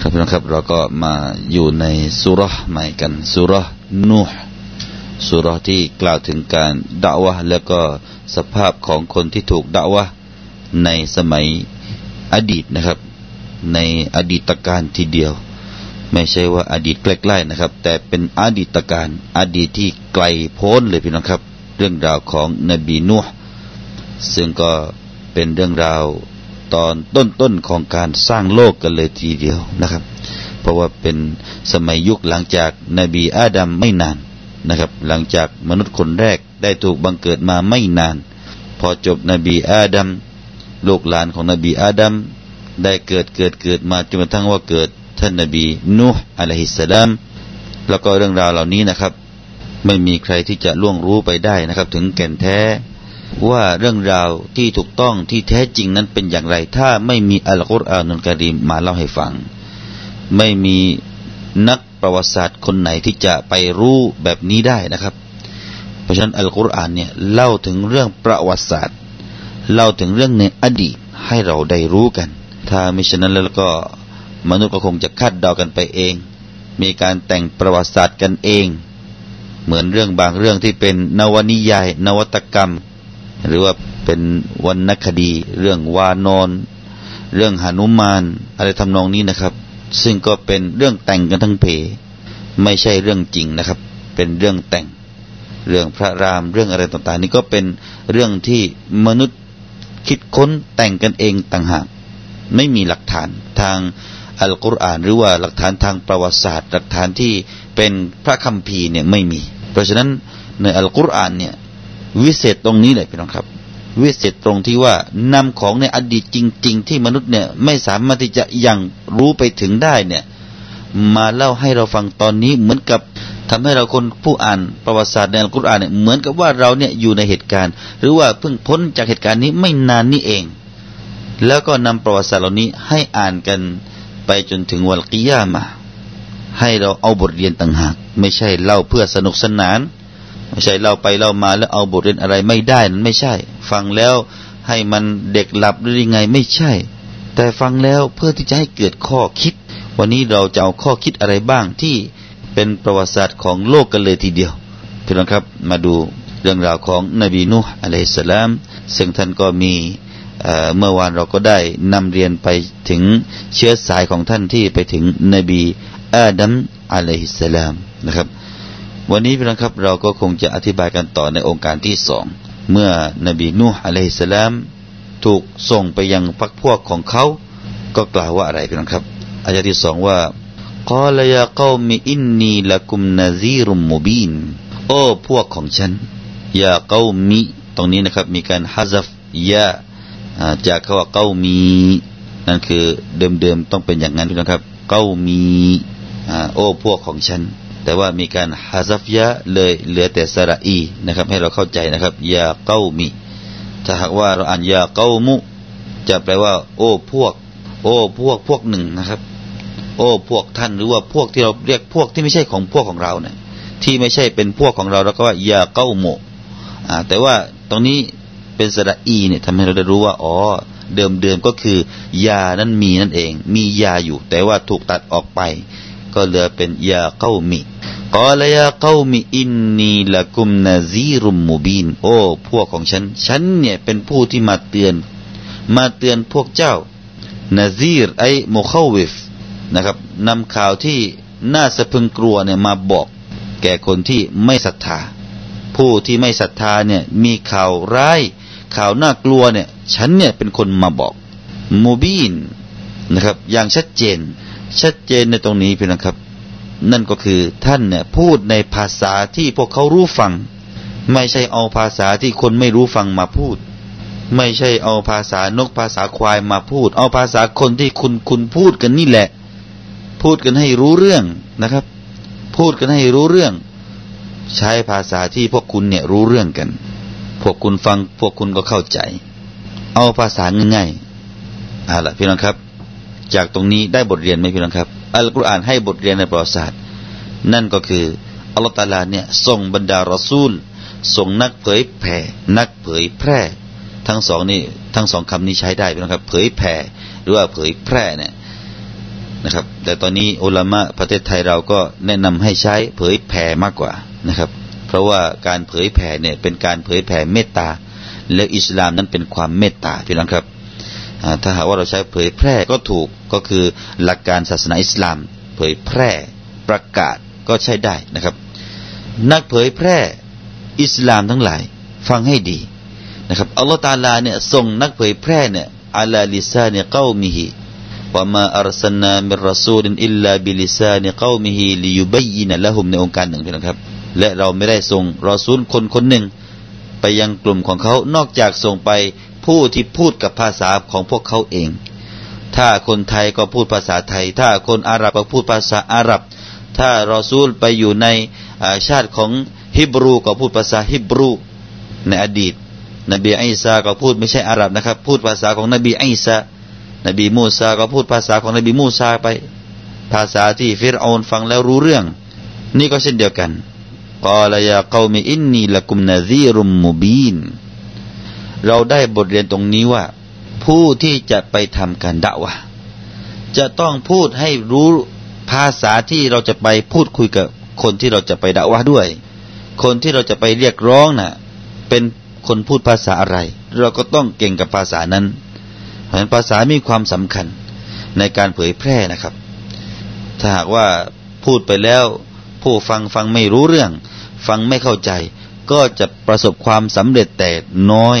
ครับพี่น้องครับ เราก็มาอยู่ในสุรษใหม่กันสุรษนูห์สุรษที่กล่าวถึงการด่าวะแล้วก็สภาพของคนที่ถูกด่าวะในสมัยอดีตนะครับ ในอดีตการทีเดียว ไม่ใช่ว่าอดีตใกล้ๆนะครับ แต่เป็นอดีตการอดีตที่ไกลโพ้นเลยพี่น้องครับ เรื่องราวของนบีนูห์ซึ่งก็เป็นเรื่องราว ตอนต้นๆของการสร้างโลกกันเลยทีเดียวนะครับ เพราะว่าเป็นสมัยยุคหลังจากนบีอาดัมไม่นานนะครับ หลังจากมนุษย์คนแรกได้ถูกบังเกิดมาไม่นาน พอจบนบีอาดัมลูกหลานของนบีอาดัมได้เกิดเกิดเกิดมาจนกระทั่งว่าเกิดท่านนบีนูห์อะลัยฮิสสลามแล้วก็เรื่องราวเหล่านี้นะครับ ไม่มีใครที่จะล่วงรู้ไปได้นะครับ ถึงแก่นแท้ ว่าเรื่องราวที่ถูกต้องที่แท้จริงนั้นเป็นอย่างไร ถ้าไม่มีอัลกุรอานุลกรีมมาเล่าให้ฟัง ไม่มีนักประวัติศาสตร์คนไหนที่จะไปรู้แบบนี้ได้นะครับ เพราะฉะนั้นอัลกุรอานเนี่ยเล่าถึงเรื่องประวัติศาสตร์ เล่าถึงเรื่องในอดีตให้เราได้รู้กัน ถ้าไม่ฉะนั้นแล้วก็มนุษย์ก็คงจะคาดเดากันไปเอง มีการแต่งประวัติศาสตร์กันเอง เหมือนเรื่องบางเรื่องที่เป็นนวนิยาย นวัตกรรม หรือว่าเป็นวรรณคดี เรื่องวานอน เรื่องหนุมาน อะไรทำนองนี้นะครับ ซึ่งก็เป็นเรื่องแต่งกันทั้งเพ ไม่ใช่เรื่องจริงนะครับ เป็นเรื่องแต่ง เรื่องพระรามเรื่องอะไรต่างๆ นี่ก็เป็นเรื่องที่มนุษย์คิดค้นแต่งกันเองต่างหากไม่มีหลักฐานทางอัลกุรอานหรือว่าหลักฐานทางประวัติศาสตร์ หลักฐานที่เป็นพระคัมภีร์เนี่ยไม่มี เพราะฉะนั้นในอัลกุรอานเนี่ย วิเศษตรงนี้เลยพี่น้องครับ วิเศษตรงที่ว่านำของในอดีตจริง ๆ ที่มนุษย์เนี่ยไม่สามารถที่จะยังรู้ไปถึงได้เนี่ย มาเล่าให้เราฟังตอนนี้เหมือนกับทำให้เราคนผู้อ่านประวัติศาสตร์ในอัลกุรอานเนี่ยเหมือนกับว่าเราเนี่ยอยู่ในเหตุการณ์ หรือว่าเพิ่งพ้นจากเหตุการณ์นี้ไม่นานนี้เอง แล้วก็นำประวัติศาสตร์เหล่านี้ให้อ่านกันไปจนถึงวันกิยามาให้เราเอาบทเรียนต่างหาก ไม่ใช่เล่าเพื่อสนุกสนาน ไม่ใช่เราไปเล่ามาแล้วเอาบทเรียนอะไรไม่ได้นั้นไม่ใช่ ฟังแล้วให้มันเด็กหลับหรือยังไงไม่ใช่ แต่ฟังแล้วเพื่อที่จะให้เกิดข้อคิด วันนี้เราจะเอาข้อคิดอะไรบ้างที่เป็นประวัติศาสตร์ของโลกกันเลยทีเดียวพี่น้องครับมาดูเรื่องราวของนบีนูห์อะลัยฮิสสลามซึ่งท่านก็มีเมื่อวานเราก็ได้นำเรียนไปถึงเชื้อสายของท่านที่ไปถึงนบีอาดัมอะลัยฮิสสลามนะครับ วันนี้พี่น้องครับเราก็คงจะอธิบายกันต่อในองค์การที่สองเมื่อนบีนูห์อะลัยฮิสลามถูกส่งไปยังพรรคพวกของเขา ก็กล่าวว่าอะไรพี่น้องครับอายะที่สองว่ากาลยาเกามีอินนีละกุมนาซีรุมมูบีนโอ้พวกของฉันยาเกามีตรงนี้นะครับมีการฮัซัฟยาจากคำว่าเกามีนั่นคือเดิมๆต้องเป็นอย่างนั้นพี่น้องครับเกามีโอ้พวกของฉัน แต่ว่ามีการฮาซัฟยะเลยเหลือแต่สระอีนะครับ ให้เราเข้าใจนะครับยาเก้ามิถ้าหากว่าเราอ่านยาเก้ามุ จะแปลว่า โอ้พวก โอ้พวกพวกหนึ่งนะครับ โอ้พวกท่านหรือว่าพวกที่เราเรียกพวกที่ไม่ใช่ของพวกของเราเนี่ยที่ไม่ใช่เป็นพวกของเราเราก็ว่ายาเก้าโมอ่าแต่ว่าตรงนี้เป็นสระอีเนี่ยทำให้เราได้รู้ว่าอ๋อเดิมเดิมก็คือยานั้นมีนั่นเอง มียาอยู่ แต่ว่าถูกตัดออกไป ก็เหลือเป็นยาเก้ามิ กอลยาเกามิอินนีละกุมนาซีรุมมูบินโอ้พวกของฉัน ฉันเนี่ยเป็นผู้ที่มาเตือน มาเตือนพวกเจ้านาซีรไอโมคาวิฟนะครับนำข่าวที่น่าสะพึงกลัวเนี่ยมาบอก แก่คนที่ไม่ศรัทธา ผู้ที่ไม่ศรัทธาเนี่ยมีข่าวร้าย ข่าวน่ากลัวเนี่ยฉันเนี่ยเป็นคนมาบอกมูบินนะครับอย่างชัดเจน ชัดเจนในตรงนี้พี่นะครับ นั่นก็คือท่านเนี่ยพูดในภาษาที่พวกเขารู้ฟัง ไม่ใช่เอาภาษาที่คนไม่รู้ฟังมาพูด ไม่ใช่เอาภาษานกภาษาควายมาพูด เอาภาษาคนที่คุณคุณพูดกันนี่แหละ พูดกันให้รู้เรื่องนะครับ พูดกันให้รู้เรื่อง ใช้ภาษาที่พวกคุณเนี่ยรู้เรื่องกัน พวกคุณฟังพวกคุณก็เข้าใจ เอาภาษาง่ายๆเอาละพี่น้องครับ จากตรงนี้ได้บทเรียนไหมพี่น้องครับ อัลกุรอานให้บทเรียนในประวัติศาสตร์ นั่นก็คืออัลลอฮฺตาลาเนี่ยส่งบรรดารอซูล ส่งนักเผยแผ่ นักเผยแพร่ ทั้งสองนี่ทั้งสองคำนี้ใช้ได้พี่น้องครับ เผยแผ่หรือว่าเผยแพร่เนี่ยนะครับ แต่ตอนนี้อุลามะประเทศไทยเราก็แนะนำให้ใช้เผยแผ่มากกว่านะครับ เพราะว่าการเผยแผ่เนี่ยเป็นการเผยแผ่เมตตา และอิสลามนั้นเป็นความเมตตาพี่น้องครับถ้าหากว่าเราใช้เผยแพร่ก็ถูก ก็คือหลักการศาสนาอิสลาม เผยแพร่ประกาศก็ใช้ได้นะครับ นักเผยแพร่อิสลามทั้งหลายฟังให้ดีนะครับอัลลอฮฺตาลาเนี่ยส่งนักเผยแพร่เนี่ยอัลาลิซาเน่เก้ามิฮิว่ามาอัลสนามิรสูลินอิลลาบิลิซาเน่เก้ามิฮิลิยุบัยนละหุมในองค์การหนึ่งนะครับ และเราไม่ได้ส่งรอซูลคนคนหนึ่ง ไปยังกลุ่มของเขานอกจากส่งไปผู้ที่พูดกับภาษาของพวกเขาเอง ถ้าคนไทยก็พูดภาษาไทย ถ้าคนอาหรับก็พูดภาษาอาหรับ ถ้ารอซูลไปอยู่ในชาติของฮิบรูก็พูดภาษาฮิบรูในอดีต นบีอิสาก็พูดไม่ใช่อาหรับนะครับ พูดภาษาของนบีอิสานบีมูซาก็พูดภาษาของนบีมูซาไป ภาษาที่ฟิรออนฟังแล้วรู้เรื่อง นี่ก็เช่นเดียวกันกาลยาเกามีอินนีละกุมนาซีรุมมุบีนเราได้บทเรียนตรงนี้ว่า ผู้ที่จะไปทำการด่าวะจะต้องพูดให้รู้ภาษาที่เราจะไปพูดคุยกับคนที่เราจะไปด่าวะด้วย คนที่เราจะไปเรียกร้องนะ่ะ เป็นคนพูดภาษาอะไร เราก็ต้องเก่งกับภาษานั้น เพราะฉะนั้นภาษามีความสำคัญในการเผยแพร่นะครับ ถ้าหากว่าพูดไปแล้วผู้ฟังฟังไม่รู้เรื่อง ฟังไม่เข้าใจ ก็จะประสบความสำเร็จแต่น้อย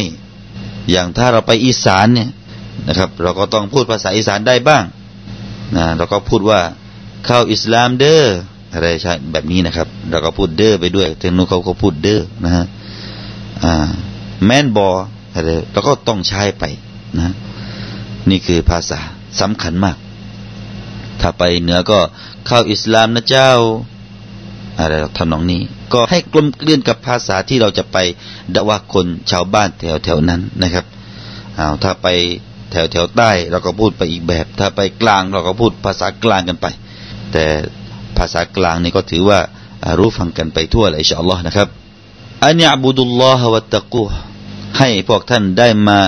อย่างถ้าเราไปอีสานเนี่ย นะครับ เราก็ต้องพูดภาษาอีสานได้บ้างนะเราก็พูดว่าเข้าอิสลามเด้ออะไรใช่แบบนี้นะครับ เราก็พูดเด้อไปด้วยถึงนู้นเขาก็พูดเด้อนะฮะอ่าแมนบออะไรเราก็ต้องใช้ไปนะ นี่คือภาษาสำคัญมาก ถ้าไปเหนือก็เข้าอิสลามนะเจ้าอะไรทำนองนี้ ก็ให้กลมเกลื่อนกับภาษาที่เราจะไปด่าว่าคนชาวบ้านแถวแถวนั้นนะครับอ้าวถ้าไป แถวแถวใต้เราก็พูดไปอีกแบบ ถ้าไปกลางเราก็พูดภาษากลางกันไป แต่ภาษากลางนี่ก็ถือว่ารู้ฟังกันไปทั่วเลยอิชอัลลอฮ์นะครับอันยาบุดุลลอฮ์วะตะกูให้พวกท่านได้มา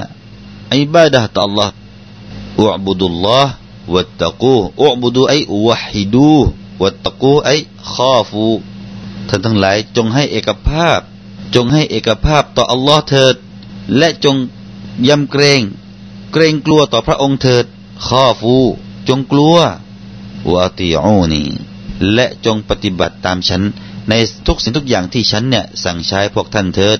อิบาดะต่อ Allah อุบุดุลลอฮ์วะตะกูอุบุดุไอวะฮิดูวะตะกูไอข้าฟูท่านทั้งหลายจงให้เอกภาพ จงให้เอกภาพต่อ Allah เถิด และจงยำเกรง เกรงกลัวต่อพระองค์เถิดข้าฟูจงกลัววะติอูนีและจงปฏิบัติตามฉัน ในทุกสิ่งทุกอย่างที่ฉันเนี่ยสั่งใช้พวกท่านเถิด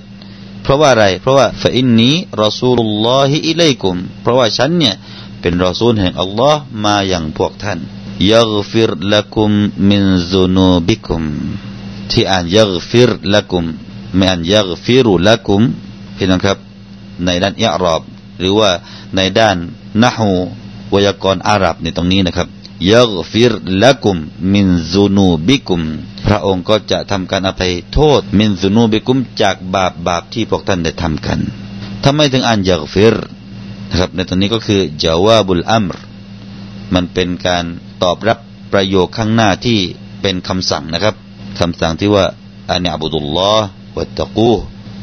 เพราะว่าอะไร เพราะว่าฟอินนี้รอซูลุลลอฮิอิเลกุม เพราะว่าฉันเนี่ยเป็นรอซูลแห่งอัลลอฮ์มาอย่างพวกท่านยักฟิรละกุมมินซุนูบิกุมที่อ่านยักฟิรละกุมไม่อ่านยักฟิรุละกุมพี่น้องครับ ในด้านอิอรอบ หรือว่าในด้านนะฮูวยากรณ์อาหรับในตรงนี้นะครับยักฟิรละกุมมินซุนูบิกุม พระองค์ก็จะทำการอภัยโทษ มินซุนูบิกุม จากบาปบาปที่พวกท่านได้ทำกันทำไมถึงอ่านยักฟิรนะครับในตรงนี้ก็คือจาวาบุลอัมร มันเป็นการตอบรับประโยคข้างหน้าที่เป็นคำสั่งนะครับคำสั่งที่ว่าอันอับดุลลอฮ์วะตะกู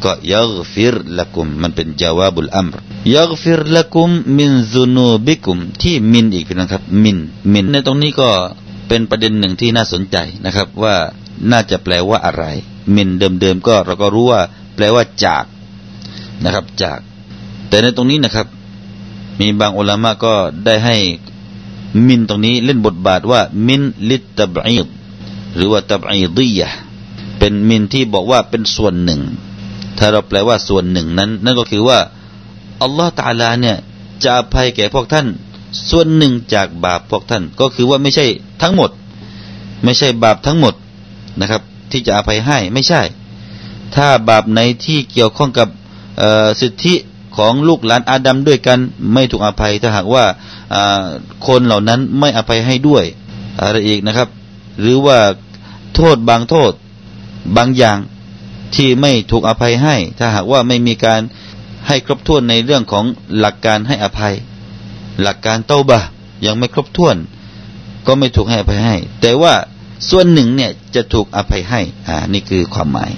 ก็ยักฟิรละกุมมันเป็นจาวาบุลอัมรยักฟิรละกุมมินซุนูบิกุม ที่มินอีกนะครับ มินมินในตรงนี้ก็เป็นประเด็นหนึ่งที่น่าสนใจนะครับ ว่าน่าจะแปลว่าอะไร มินเดิมๆก็เราก็รู้ว่า แปลว่าจากนะครับ จาก แต่ในตรงนี้นะครับ มีบางอุลามะก็ได้ให้มินตรงนี้เล่นบทบาทว่า มินลิตตบอีดหรือว่าตบอีดียะเป็นมินที่บอกว่าเป็นส่วนหนึ่ง ถ้าเราแปลว่าส่วนหนึ่งนั้น นั่นก็คือว่าอัลลอฮฺตาลาเนี่ยจะอภัยแก่พวกท่าน ส่วนหนึ่งจากบาปพวกท่าน ก็คือว่าไม่ใช่ทั้งหมด ไม่ใช่บาปทั้งหมดนะครับ ที่จะอภัยให้ไม่ใช่ ถ้าบาปในที่เกี่ยวข้องกับสิทธิของลูกหลานอาดัมด้วยกัน ไม่ถูกอภัยถ้าหากว่าคนเหล่านั้นไม่อภัยให้ด้วยอะไรอีกนะครับ หรือว่าโทษบางโทษบางอย่าง ที่ไม่ถูกอภัยให้ ถ้าหากว่าไม่มีการให้ครบถ้วนในเรื่องของหลักการให้อภัย หลักการเต้าบะยังไม่ครบถ้วน ก็ไม่ถูกให้อภัยให้ แต่ว่าส่วนหนึ่งเนี่ยจะถูกอภัยให้ อ่า นี่คือความหมาย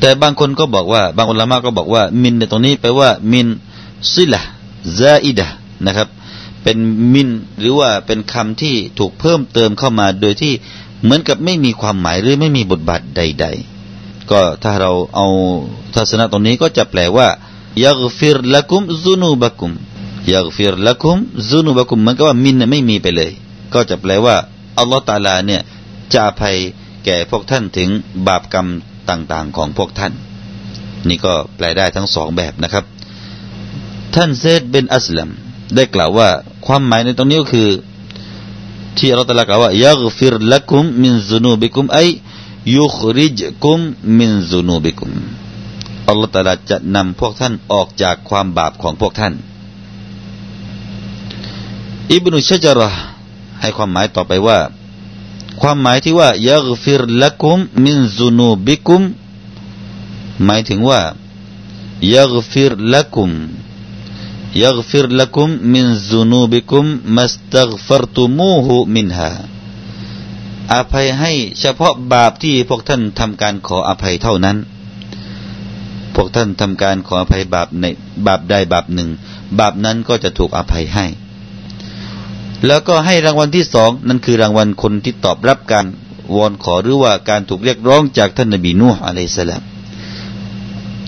แต่บางคนก็บอกว่า บางอุลามะก็บอกว่า มินในตรงนี้แปลว่า มินซิละซาอิดะนะครับ เป็นมินหรือว่าเป็นคำที่ถูกเพิ่มเติมเข้ามาโดยที่เหมือนกับไม่มีความหมายหรือไม่มีบทบาทใด ๆ ก็ถ้าเราเอาทัศนะตรงนี้ก็จะแปลว่ายักฟิรละกุมซุนูบักุมยักฟิรละกุมซุนูบักุมมันก็ว่ามินไม่มีไปเลย ก็จะแปลว่าอัลลอฮฺตาลาเนี่ยจะอภัยแก่พวกท่านถึงบาปกรรมต่างๆของพวกท่าน นี่ก็แปลได้ทั้งสองแบบนะครับ ท่านเซดเบนอัสลัมได้กล่าวว่าความหมายในตรงนี้ก็คือ ที่อัลลอฮฺตาลากล่าวว่ายักฟิรละกุมมินซุนูบิกุมไอ ยุคริจกุมมินซุนูบิกุมอัลลอฮฺตาลาจะนำพวกท่านออกจากความบาปของพวกท่าน อิบนุชจาระให้ความหมายต่อไปว่า ความหมายที่ว่ายักฟิรละกุมมินซุนูบิกุม หมายถึงว่ายักฟิรละกุมยักฟิรละกุมมินซุนูบิกุมมัสตักฟรตุมูฮูมินฮา อภัยให้เฉพาะบาปที่พวกท่านทำการขออภัยเท่านั้น พวกท่านทำการขออภัยบาปในบาปใดบาปหนึ่ง บาปนั้นก็จะถูกอภัยให้ แล้วก็ให้รางวัลที่สองนั่นคือรางวัลคนที่ตอบรับการวอนขอหรือว่าการถูกเรียกร้องจากท่านนบีนูฮ์อะลัยสลาม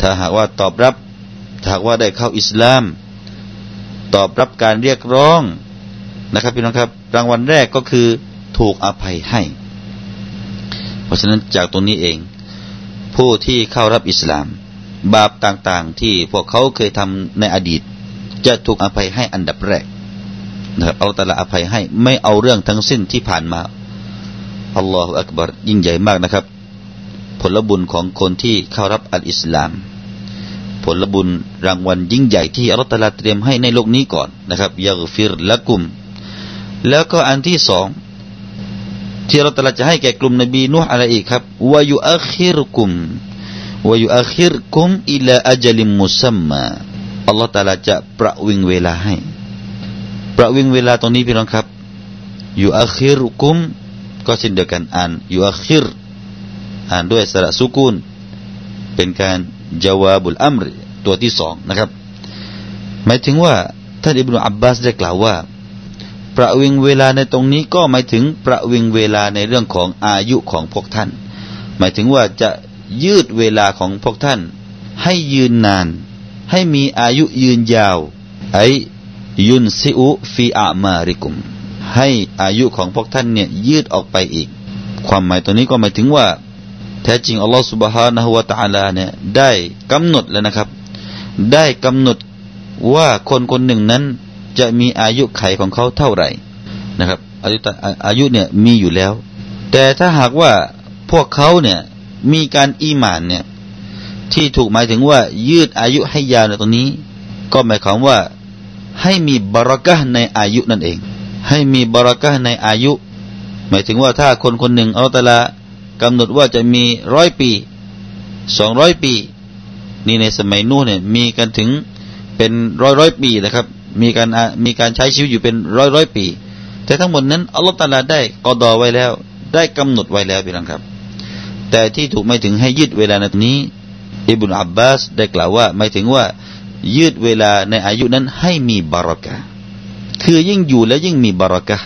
ถ้าหากว่าตอบรับถ้าหากว่าได้เข้าอิสลาม ตอบรับการเรียกร้องนะครับพี่น้องครับ รางวัลแรกก็คือ ถูกอภัยให้ เพราะฉะนั้นจากตรงนี้เอง ผู้ที่เข้ารับอิสลาม บาปต่างๆ ที่พวกเขาเคยทำในอดีต จะถูกอภัยให้อันดับแรกนะครับเอาแต่ละอภัยให้ไม่เอาเรื่องทั้งสิ้นที่ผ่านมาอัลลอฮฺอักบารยิ่งใหญ่มากนะครับ ผลบุญของคนที่เข้ารับอัลอิสลาม ผลบุญรางวัลยิ่งใหญ่ที่อัลลอฮฺตลาเตรียมให้ในโลกนี้ก่อนนะครับยากฟิรละกุม แล้วก็อันที่สอง ที่เราตลาจะให้แก่กลุ่มนบีนุ่อะไรอีกครับวายุอัคิรกุมวายุอัคิรกุมอิลาอัจลิมมุสัมมาอัลลอฮฺตะลาจะประวิงเวลาให้ ประวิงเวลาตรงนี้พี่น้องครับยูอัคิรุกุมก็เช่นเดียวกันอ่านยูอัคิรอ่านด้วยสระสุกุนเป็นการจาวาบุลอัมรตัวที่สองนะครับ หมายถึงว่าท่านอิบนุอับบาสได้กล่าวว่า ประวิงเวลาในตรงนี้ก็หมายถึงประวิงเวลาในเรื่องของอายุของพวกท่าน หมายถึงว่าจะยืดเวลาของพวกท่าน ให้ยืนนาน ให้มีอายุยืนยาวไอยุนซิอุฟีอามาริกุม ให้อายุของพวกท่านเนี่ยยืดออกไปอีก ความหมายตัวนี้ก็หมายถึงว่า แท้จริงอัลลอฮฺสุบฮานะฮุวาตาลาเนี่ยได้กำหนดแล้วนะครับ ได้กำหนดว่าคนคนหนึ่งนั้น จะมีอายุไขของเขาเท่าไหร่นะครับ อายุอายุเนี่ยมีอยู่แล้ว แต่ถ้าหากว่าพวกเขาเนี่ยมีการอีหมานเนี่ยที่ถูกหมายถึงว่า ยืดอายุให้ยาวในตรงนี้ ก็หมายความว่าให้มีบารักะในอายุนั่นเอง ให้มีบารักะในอายุ หมายถึงว่าถ้าคนคนหนึ่งอัลตละกำหนดว่าจะมีร้อยปีสองร้อยปี นี่ในสมัยนู้นเนี่ยมีกันถึงเป็นร้อยร้อยปีนะครับ มีการมีการใช้ชีวิตอยู่เป็นร้อยร้อยปี แต่ทั้งหมดนั้นอัลลอฮฺตาลาได้กอดอไว้แล้ว ได้กำหนดไว้แล้วพี่น้องครับ แต่ที่ถูกไม่ถึงให้ยืดเวลาในนี้อิบุนอับบาสได้กล่าวว่าไม่ถึงว่ายืดเวลาในอายุนั้นให้มีบารักะคือยิ่งอยู่แล้วยิ่งมีบารักะ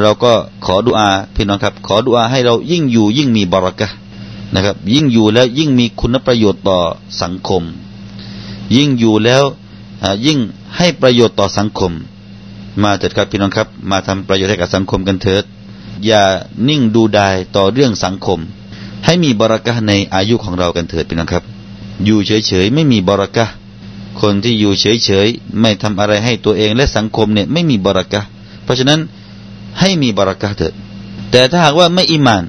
เราก็ขอดุอาพี่น้องครับ ขอดุอาให้เรายิ่งอยู่ยิ่งมีบารักะนะครับ ยิ่งอยู่แล้วยิ่งมีคุณประโยชน์ต่อสังคม ยิ่งอยู่แล้ว ยิ่งให้ประโยชน์ต่อสังคม มาเถิดครับพี่น้องครับ มาทำประโยชน์ให้กับสังคมกันเถิด อย่านิ่งดูดายต่อเรื่องสังคม ให้มีบารักะในอายุของเรากันเถิดพี่น้องครับ อยู่เฉยๆไม่มีบารักะคนที่อยู่เฉยๆไม่ทำอะไรให้ตัวเองและสังคมเนี่ยไม่มีบารักะเพราะฉะนั้นให้มีบารักะเถิด แต่ถ้าหากว่าไม่อิมาน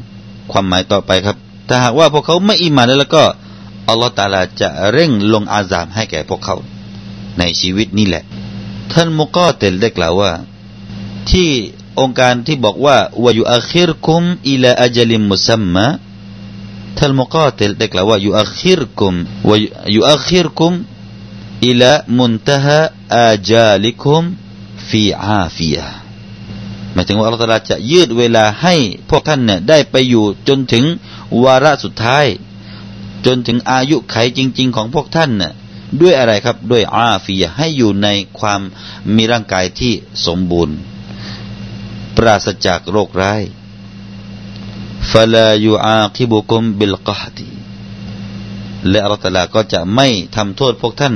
ความหมายต่อไปครับถ้าหากว่าพวกเขาไม่อิมานแล้วก็อัลลอฮฺตาลาจะเร่งลงอาซามให้แก่พวกเขา ในชีวิตนี้แหละ ท่านมุกอเตลได้กล่าวว่า ที่องค์การที่บอกว่าวายุอัคิรคุมอิลาอัจลิมมุซัมมาท่านมุกาติลได้กล่าวว่ายุอัคิรคุมวายุอัคิรคุมอิลามุนตฮะอาจาลิคุมฟีอาฟียหมายถึงว่าอัลลอฮฺจะยืดเวลาให้พวกท่านเนี่ยได้ไปอยู่จนถึงวาระสุดท้าย จนถึงอายุไขจริง ๆ ของพวกท่านเนี่ย ด้วยอะไรครับ ด้วยอาฟียให้อยู่ในความมีร่างกายที่สมบูรณ์ ปราศจากโรคร้ายฟลายูอาคิบุคุมบิลกฮดีและอัลลอฮฺก็จะไม่ทำโทษพวกท่าน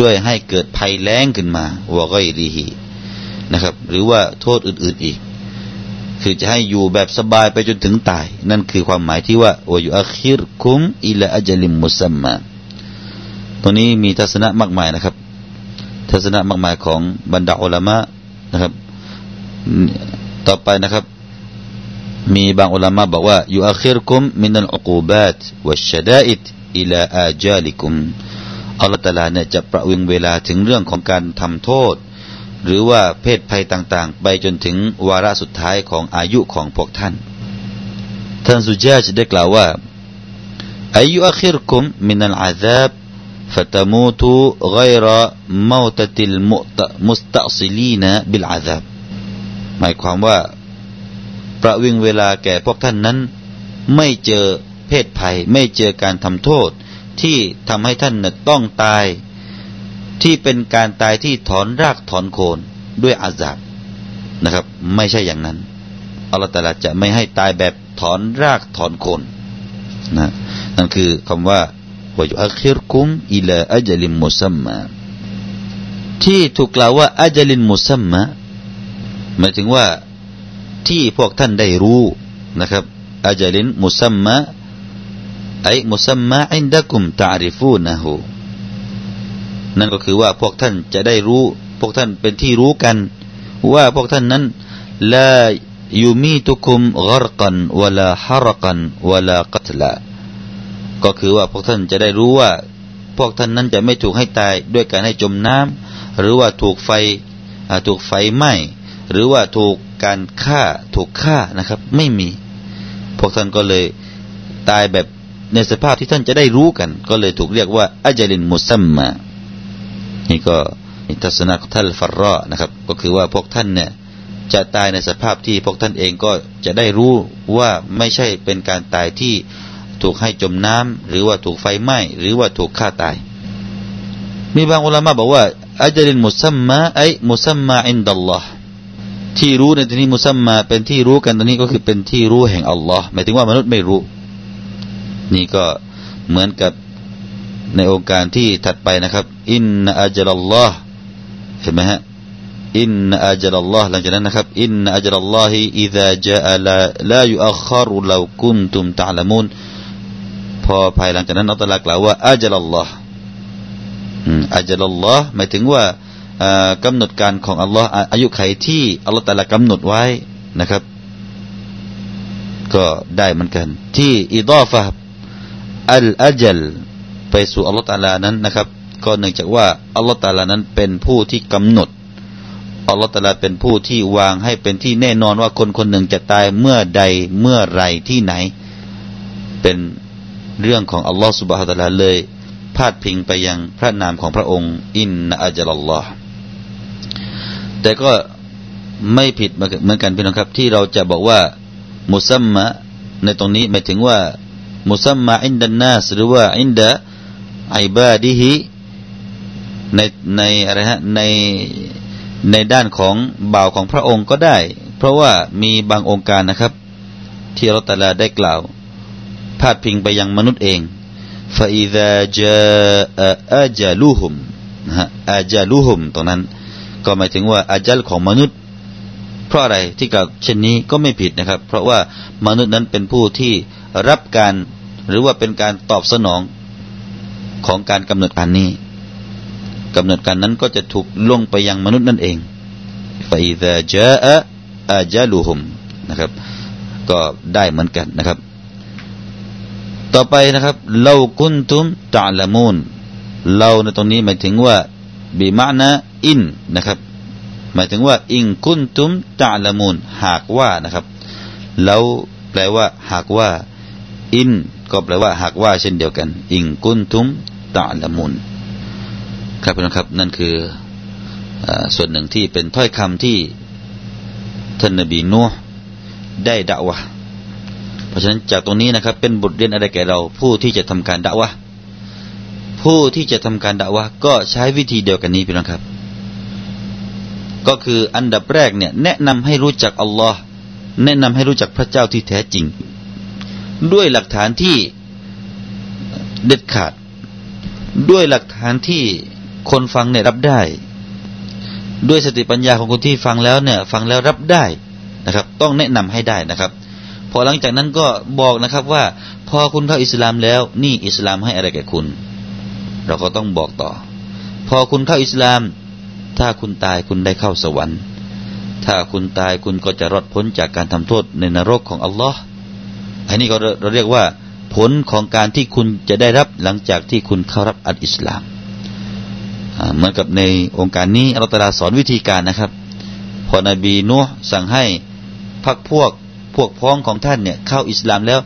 ด้วยให้เกิดภัยแล้งขึ้นมาวะกอยรีฮีนะครับ หรือว่าโทษอื่น ๆอีก คือจะให้อยู่แบบสบายไปจนถึงตาย นั่นคือความหมายที่ว่าวายุอัคิรคุมอิลาอัจลิมมุสัมมา ตรงนี้มีทัศนะมากมายนะครับ ทัศนะมากมายของบรรดาอัลามะนะครับ ต่อไปนะครับ มีบางอัลามะบอกว่ายูอัคิรคุมมินัลอุกูบาตวัชดาอิดอิลาอาจาลิคุมอัลลอฮฺตาลาเนี่ยจะประวิงเวลาถึงเรื่องของการทำโทษ หรือว่าเพศภัยต่างๆ ไปจนถึงวาระสุดท้ายของอายุของพวกท่าน ท่านสุจาจะได้กล่าวว่าอายุอัคิรคุมมินัลอาซาบ فتموت غير موتة المستأصلين بالعذاب หมายความว่าประวิงเวลาแก่พวกท่านนั้น ไม่เจอเพศภัย ไม่เจอการทำโทษ ที่ทำให้ท่านต้องตาย ที่เป็นการตายที่ถอนรากถอนโคนด้วยอาซาบนะครับ ไม่ใช่อย่างนั้นอัลลอฮฺตาลาจะไม่ให้ตายแบบถอนรากถอนโคนนะนั่นคือคำว่า วยุอัคิรคุมอิลาอัจลิมมุที่ถูกกล่าวว่าอัจลินมุสัมมะหมายถึงว่าที่พวกท่านได้รู้นะครับอัจลินมุสัมมะไอมุสัมมะอินดะกุมตาริฟูนะฮูนั่นก็คือว่าพวกท่านจะได้รู้ พวกท่านเป็นที่รู้กัน ว่าพวกท่านนั้นลายูมีตุคุมกรกันวลาฮารกันวลากัตละ ก็คือว่าพวกท่านจะได้รู้ว่า พวกท่านนั้นจะไม่ถูกให้ตายด้วยการให้จมน้ำหรือว่าถูกไฟถูกไฟไหม้หรือว่าถูกการฆ่าถูกฆ่านะครับ ไม่มี พวกท่านก็เลยตายแบบในสภาพที่ท่านจะได้รู้กัน ก็เลยถูกเรียกว่าอัจลินมุซัมมานี่ก็ทัศนะของท่านฟารรอนะครับ ก็คือว่าพวกท่านเนี่ยจะตายในสภาพที่พวกท่านเองก็จะได้รู้ว่าไม่ใช่เป็นการตายที่ ถูกให้จมน้ำหรือว่าถูกไฟไหม้หรือว่าถูกฆ่าตาย มีบางอุลามะบอกว่าอัจลินมุซัมมาไอมุซัมมาอินดัลลอฮ์ที่รู้ในที่นี้มุซัมมาเป็นที่รู้กันตรงนี้ก็คือเป็นที่รู้แห่งอัลลอฮ์หมายถึงว่ามนุษย์ไม่รู้ นี่ก็เหมือนกับในองค์การที่ถัดไปนะครับ อินนอัจลัลลอฮ์เห็นไหมฮะอินนอัจลัลลอฮ์หลังจากนั้นนะครับอินนอัจลัลลอฮิอิซาจาลาลายุอัคคารุลากุนตุมตะลามุน พอภายหลังจากนั้นอัลลอฮ์กล่าวว่าอัจลัลลอฮ์อัจลัลลอฮ์หมายถึงว่ากำหนดการของอัลลอฮ์อายุไขที่อัลลอฮ์แต่ละกำหนดไว้นะครับ ก็ได้เหมือนกัน ที่อิดอฟะอัลอัจลไปสู่อัลลอฮ์ตาลานั้นนะครับ ก็เนื่องจากว่าอัลลอฮ์ตาลานั้นเป็นผู้ที่กำหนดอัลลอฮ์ตาลาเป็นผู้ที่วางให้เป็นที่แน่นอนว่าคนคนหนึ่งจะตายเมื่อใดเมื่อไรที่ไหน เป็น เรื่องของอัลลอฮ์สุบฮฺตะลาเลยพาดพิงไปยังพระนามของพระองค์อินนาอัจลลอฮ์แต่ก็ไม่ผิดเหมือนกันพี่น้องครับ ที่เราจะบอกว่ามุซัมมะในตรงนี้หมายถึงว่ามุซัมมะอินดันนาสหรือว่าอินดะไอบาดิฮิในในอะไรฮะในในด้านของบ่าวของพระองค์ก็ได้ เพราะว่ามีบางองค์การนะครับ ที่เราแต่ละได้กล่าว พาดพิงไปยังมนุษย์เองฟาอิดะจาอาจาลูฮุมนะฮะอาจาลูฮุมตรงนั้น ก็หมายถึงว่าอาจัลของมนุษย์ เพราะอะไรที่กล่าวเช่นนี้ก็ไม่ผิดนะครับ เพราะว่ามนุษย์นั้นเป็นผู้ที่รับการหรือว่าเป็นการตอบสนองของการกำหนดการนี้กำหนดการนั้นก็จะถูกลงไปยังมนุษย์นั่นเองฟาอิดะจาอาจาลูฮุมนะครับ ก็ได้เหมือนกันนะครับ ต่อไปนะครับเรากุนตุมตะละมูนเราในตรงนี้หมายถึงว่าบีมานะอินนะครับหมายถึงว่า อิงกุนตุมตะละมูลหากว่านะครับแล้วแปลว่า หากว่า อิน ก็แปลว่า หากว่า เช่นเดียวกัน อิงกุนตุมตะละมูลครับพี่น้องครับนั่นคืออส่วนหนึ่งที่เป็นถ้อยคำที่ท่านนบีนูห์ได้ด่าวะ เพราะฉะนั้นจากตรงนี้นะครับ เป็นบทเรียนอะไรแก่เรา ผู้ที่จะทำการด่าวะผู้ที่จะทำการด่าวะก็ใช้วิธีเดียวกันนี้พี่น้องครับ ก็คืออันดับแรกเนี่ย แนะนำให้รู้จักอัลลอฮ์แนะนำให้รู้จักพระเจ้าที่แท้จริง ด้วยหลักฐานที่เด็ดขาด ด้วยหลักฐานที่คนฟังเนี่ยรับได้ ด้วยสติปัญญาของคนที่ฟังแล้วเนี่ย ฟังแล้วรับได้นะครับ ต้องแนะนำให้ได้นะครับ อหลังจากนั้นก็บอกนะครับว่า พอคุณเข้าอิสลามแล้ว นี่อิสลามให้อะไรแก่คุณ เราก็ต้องบอกต่อ พอคุณเข้าอิสลาม ถ้าคุณตายคุณได้เข้าสวรรค์ ถ้าคุณตายคุณก็จะรอดพ้นจากการทำโทษในนรกของอัลลอฮ์อันนี้เราเรียกว่า ผลของการที่คุณจะได้รับหลังจากที่คุณเข้ารับอัลอิสลามเหมือนกับในองค์การนี้อัลลอฮฺสอนวิธีการนะครับ พอนบีนัวสั่งให้พักพวก พวกพ้องของท่านเนี่ยเข้าอิสลามแล้ว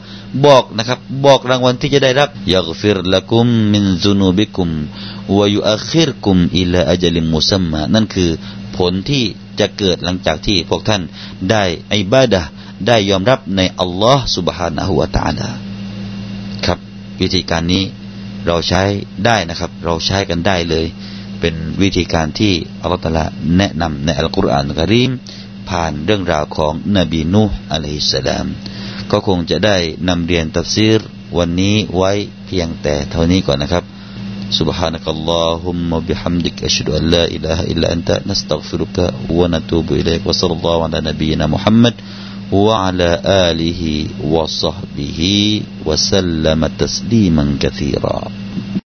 บอกนะครับ บอกรางวัลที่จะได้รับยักฟิรละกุมมินซุนูบิกุมวายุอัคิรกุมอิลาอัจลิมมุซัมมานั่นคือผลที่จะเกิดหลังจากที่พวกท่านได้อิบาดะได้ยอมรับในอัลลอฮ์ سبحانه และ تعالى ครับวิธีการนี้เราใช้ได้นะครับ เราใช้กันได้เลย เป็นวิธีการที่อัลลอฮฺตะลาแนะนำในอัลกุรอานกะรีม ผ่านเรื่องราวของนบีนูห์อะลัยฮิสสลาม ก็คงจะได้นำเรียนตัฟซีรวันนี้ไว้เพียงแต่เท่านี้ก่อนนะครับ سبحانك اللهم وبحمدك أشهد أن لا إله إلا أنت نستغفرك ونتوب إليك وصلى الله على نبينا محمد وعلى آله وصحبه وسلم تسليما كثيرا